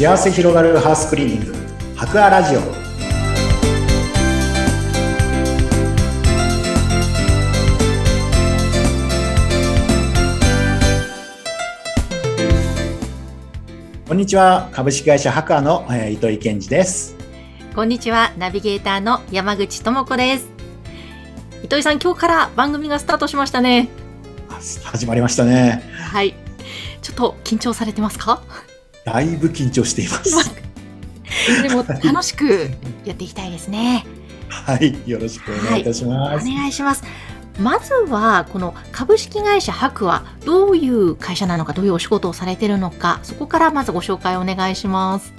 幸せ広がるハウスクリーニング。博アラジオ。こんにちは。株式会社博アのえー糸井健二です。こんにちは、ナビゲーターの山口智子です。糸井さん、今日から番組がスタートしましたね。あ始まりましたね。はい。ちょっと緊張されてますか？だいぶ緊張しています でも楽しくやっていきたいですね。はいよろしくお願いいたしおます、願いします。まずは、この株式会社博はどういう会社なのか、どういうお仕事をされているのか、そこからまずご紹介お願いします。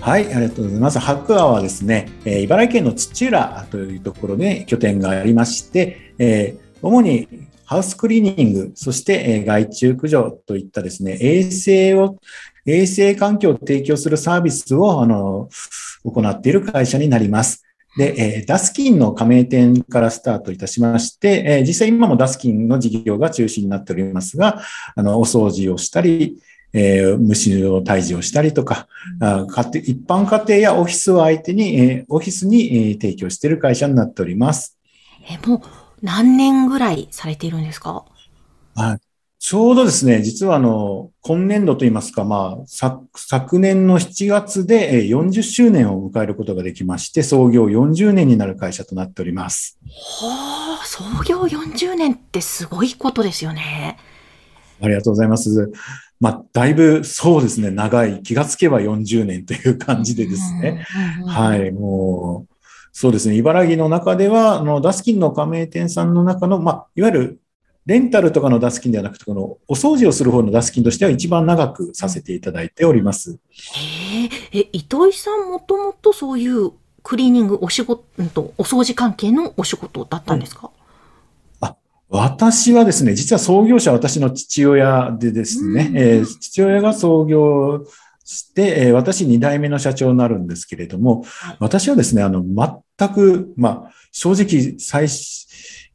はい、ありがとうございます。白亜はですね、えー茨城県の土浦というところで拠点がありまして、えー主にハウスクリーニング、そして、えー害虫駆除といったですね、衛生を、衛生環境を提供するサービスを、あの、行っている会社になります。で、えーダスキンの加盟店からスタートいたしまして、えー実際今もダスキンの事業が中心になっておりますが、あの、お掃除をしたり、えー虫を退治をしたりとか、あ家庭一般家庭やオフィスを相手に、えーオフィスに、えー提供している会社になっております。え、もう何年ぐらいされているんですか？はいちょうどですね、実はあの、今年度といいますか、まあ、昨昨年の7月でえー40周年を迎えることができまして、創業40年になる会社となっております。はあ、創業40年ってすごいことですよね。ありがとうございます。まあ、だいぶそうですね、長い、気がつけば40年という感じでですね。は。い、もう、そうですね、茨城の中では、あの、ダスキンの加盟店さんの中の、まあ、いわゆる、レンタルとかのダスキンではなくて、この、お掃除をする方のダスキンとしては一番長くさせていただいております。へえ、え、糸井さんもともとそういうクリーニングお仕事、お掃除関係のお仕事だったんですか、私はですね、実は創業者は私の父親でですね、うん。えー父親が創業して、えー私2代目の社長になるんですけれども、はい。私はですね、あの、全く、まあ、正直、最初、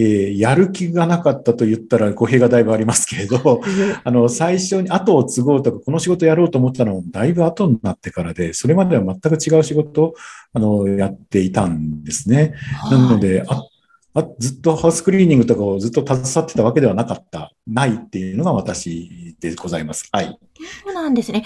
えーやる気がなかったと言ったら語弊がだいぶありますけれど、あの、最初に後を継ごうとか、この仕事やろうと思ったのもだいぶ後になってからで、それまでは全く違う仕事を、あの、やっていたんですね。なので、ああずっとハウスクリーニングとかをずっと携わってたわけではなかった、ないっていうのが私でございます。はい。そうなんですね。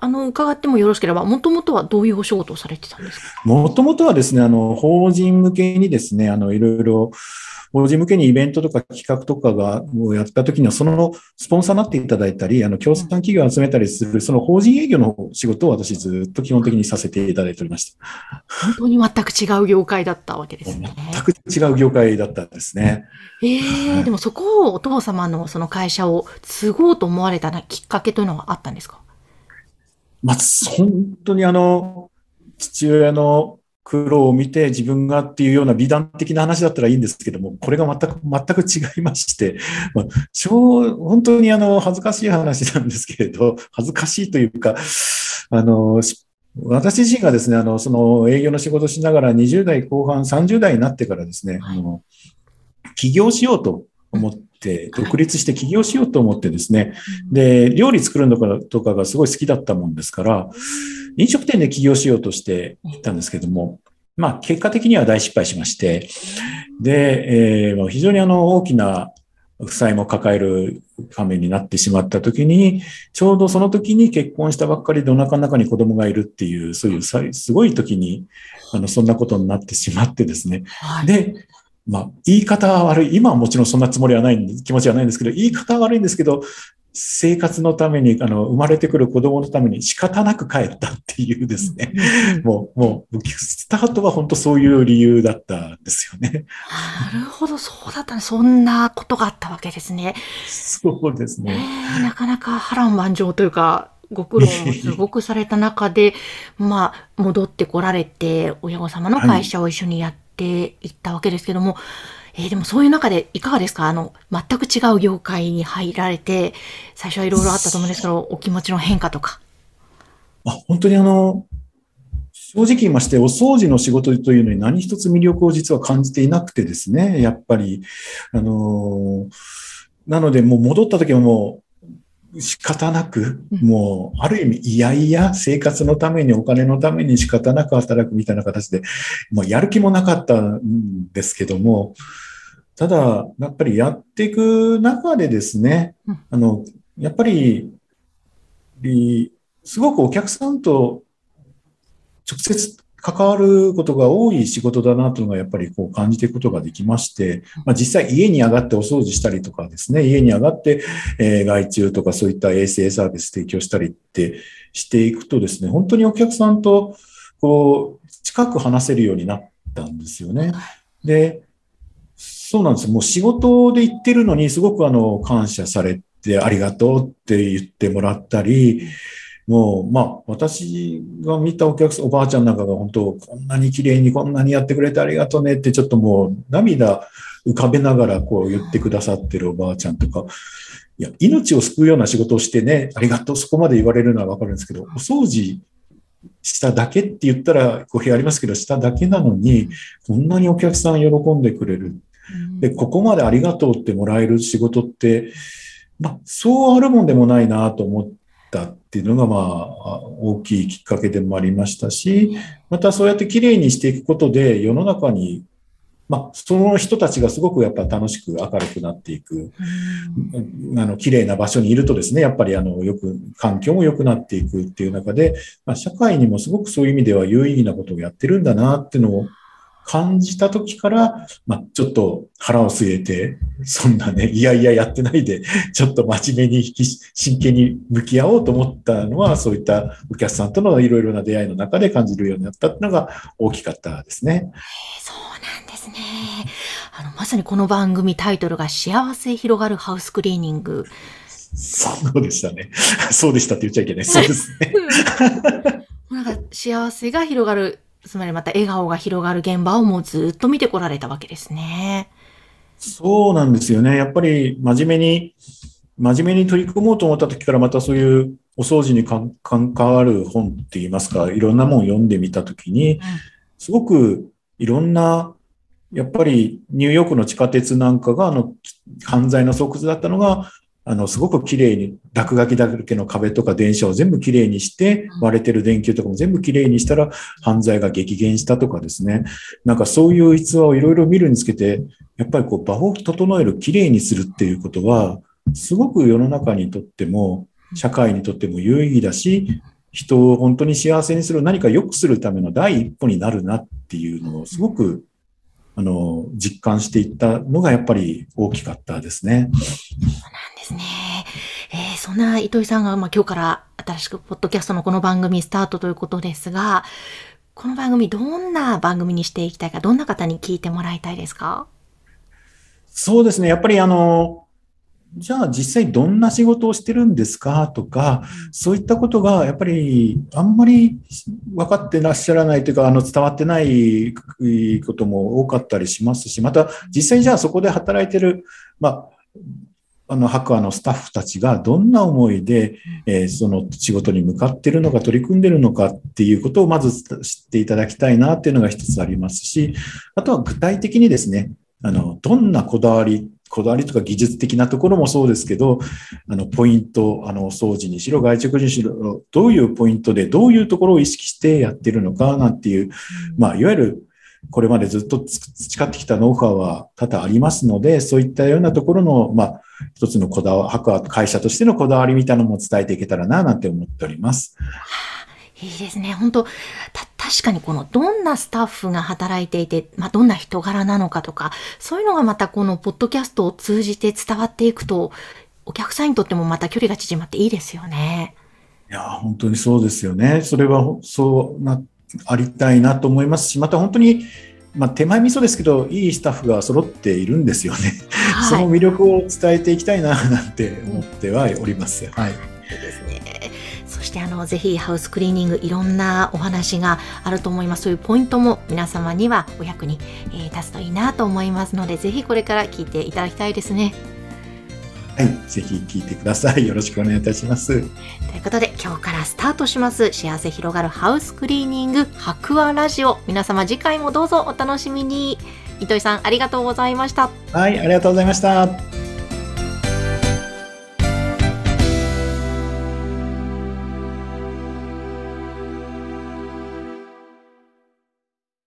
あの、伺ってもよろしければ、もともとはどういうお仕事をされてたんですか？もともとはですね、あの、法人向けにですね、あの、いろいろ、法人向けにイベントとか企画とかが、をやった時には、そのスポンサーになっていただいたり、あの、協賛企業を集めたりする、その法人営業の仕事を私ずっと基本的にさせていただいておりました。本当に全く違う業界だったわけですね。全く違う業界だったんですね。ええはいでもそこをお父様のその会社を継ごうと思われたなきっかけというのはあったんですか？まあ、本当にあの、父親の苦労を見て自分がっていうような美談的な話だったらいいんですけども、これが全く、全く違いまして、まあ、超、本当にあの、恥ずかしい話なんですけれど、恥ずかしいというか、あの、し私自身がですね、あの、その営業の仕事をしながら20代後半、30代になってからですね、はい。あの、起業しようと思って、はい独立して起業しようと思ってですね、で、料理作るのかとかがすごい好きだったもんですから、飲食店で起業しようとしていったんですけども、まあ、結果的には大失敗しまして、で、えーまあ非常にあの、大きな負債も抱える場面になってしまった時に、ちょうどその時に結婚したばっかりでお腹の中に子供がいるっていう、そういうさすごい時に、あの、そんなことになってしまってですね。はい。で、まあ、言い方は悪い。今はもちろんそんなつもりはないんで、気持ちはないんですけど、言い方は悪いんですけど、生活のために、あの、生まれてくる子供のために仕方なく帰ったっていうですね。もう、もう、スタートは本当そういう理由だったんですよね。なるほど、そうだったね。そんなことがあったわけですね。そうですえね。ーなかなか波乱万丈というか、ご苦労もす ごくされた中で、まあ、戻ってこられて、親御様の会社を一緒にやっていったわけですけども、えーでもそういう中でいかがですか？あの、全く違う業界に入られて、最初はいろいろあったと思うんですけど、お気持ちの変化とか。あ本当にあの、正直言いまして、お掃除の仕事というのに何一つ魅力を実は感じていなくてですね、やっぱり、あのーなのでもう戻った時はもう、仕方なく、もう、ある意味、いやいや、生活のために、お金のために仕方なく働くみたいな形で、もうやる気もなかったんですけども、ただ、やっぱりやっていく中でですね、あの、やっぱり、すごくお客さんと直接関わることが多い仕事だなというのがやっぱりこう感じていくことができまして、まあ、実際家に上がってお掃除したりとかですね、家に上がって、え外注とかそういった衛生サービス提供したりってしていくとですね、本当にお客さんとこう近く話せるようになったんですよね。で、そうなんです。もう仕事で行ってるのにすごくあの感謝されてありがとうって言ってもらったり、もう、まあ、私が見たお客さん、おばあちゃんなんかが本当、こんなに綺麗にこんなにやってくれてありがとうねって、ちょっともう涙浮かべながらこう言ってくださってるおばあちゃんとか、いや、命を救うような仕事をしてね、ありがとう、そこまで言われるのはわかるんですけど、お掃除しただけって言ったら語弊ありますけど、しただけなのに、こんなにお客さん喜んでくれる。で、ここまでありがとうってもらえる仕事って、まあ、そうあるもんでもないなと思ったっていうのが、まあ、大きいきっかけでもありましたし、またそうやってきれいにしていくことで、世の中に、まあ、その人たちがすごくやっぱ楽しく明るくなっていく、あの、綺麗な場所にいるとですね、やっぱりあの、よく、環境も良くなっていくっていう中で、まあ、社会にもすごくそういう意味では有意義なことをやってるんだなっていうのを感じた時から、まあ、ちょっと腹を据えて、そんなね、いやいややってないで、ちょっと真面目に真剣に向き合おうと思ったのは、そういったお客さんとのいろいろな出会いの中で感じるようになったっていうのが大きかったですね。そうなんですね。あの、まさにこの番組タイトルが幸せ広がるハウスクリーニング。そうでしたね。そうでしたって言っちゃいけない。そうですね。なんか幸せが広がるつまりまた笑顔が広がる現場をもうずっと見てこられたわけですね。そうなんですよね。やっぱり真面目に、真面目に取り組もうと思った時からまたそういうお掃除に関わる本って言いますか、いろんなもん読んでみた時に、すごくいろんな、やっぱりニューヨークの地下鉄なんかがあの犯罪の巣窟だったのが、あの、すごく綺麗に、落書きだけの壁とか電車を全部綺麗にして、割れてる電球とかも全部綺麗にしたら、犯罪が激減したとかですね。なんかそういう逸話をいろいろ見るにつけて、やっぱりこう場を整える、綺麗にするっていうことは、すごく世の中にとっても、社会にとっても有意義だし、人を本当に幸せにする、何か良くするための第一歩になるなっていうのをすごくあの、実感していったのがやっぱり大きかったですね。ですね。えー、そんな糸井さんが、まあ、今日から新しくポッドキャストのこの番組スタートということですが、この番組どんな番組にしていきたいか、どんな方に聞いてもらいたいですか？そうですね。やっぱりあの、じゃあ実際どんな仕事をしてるんですか？とか、そういったことがやっぱりあんまり分かってらっしゃらないというか、あの伝わってないことも多かったりしますし、また実際じゃあそこで働いてる、まあ、あの、白亜のスタッフたちがどんな思いで、えー、その仕事に向かってるのか、取り組んでるのかっていうことをまず知っていただきたいなっていうのが一つありますし、あとは具体的にですね、あの、どんなこだわりこだわりとか技術的なところもそうですけど、あの、ポイント、あの、お掃除にしろ、外直にしろ、どういうポイントで、どういうところを意識してやってるのか、なんていう、まあ、いわゆる、これまでずっと培ってきたノウハウは多々ありますので、そういったようなところの、まあ、一つのこだわり、白会社としてのこだわりみたいなのも伝えていけたらな、なんて思っております。いいですね。本当た、確かにこの、どんなスタッフが働いていて、まあ、どんな人柄なのかとか、そういうのがまたこのポッドキャストを通じて伝わっていくと、お客さんにとってもまた距離が縮まっていいですよね。いや、本当にそうですよね。それは、そうな、ありたいなと思いますし、また本当に、まあ、手前味噌ですけど、いいスタッフが揃っているんですよね。はい、その魅力を伝えていきたいな、なんて思ってはおります。はい。してあのぜひハウスクリーニングいろんなお話があると思いますそういうポイントも皆様にはお役に、えー、立つといいなと思いますのでぜひこれから聞いていただきたいですね。はい、ぜひ聞いてください。よろしくお願いいたします。ということで、今日からスタートします、幸せ広がるハウスクリーニング白亜ラジオ。皆様次回もどうぞお楽しみに。糸井さん、ありがとうございました。はい、ありがとうございました。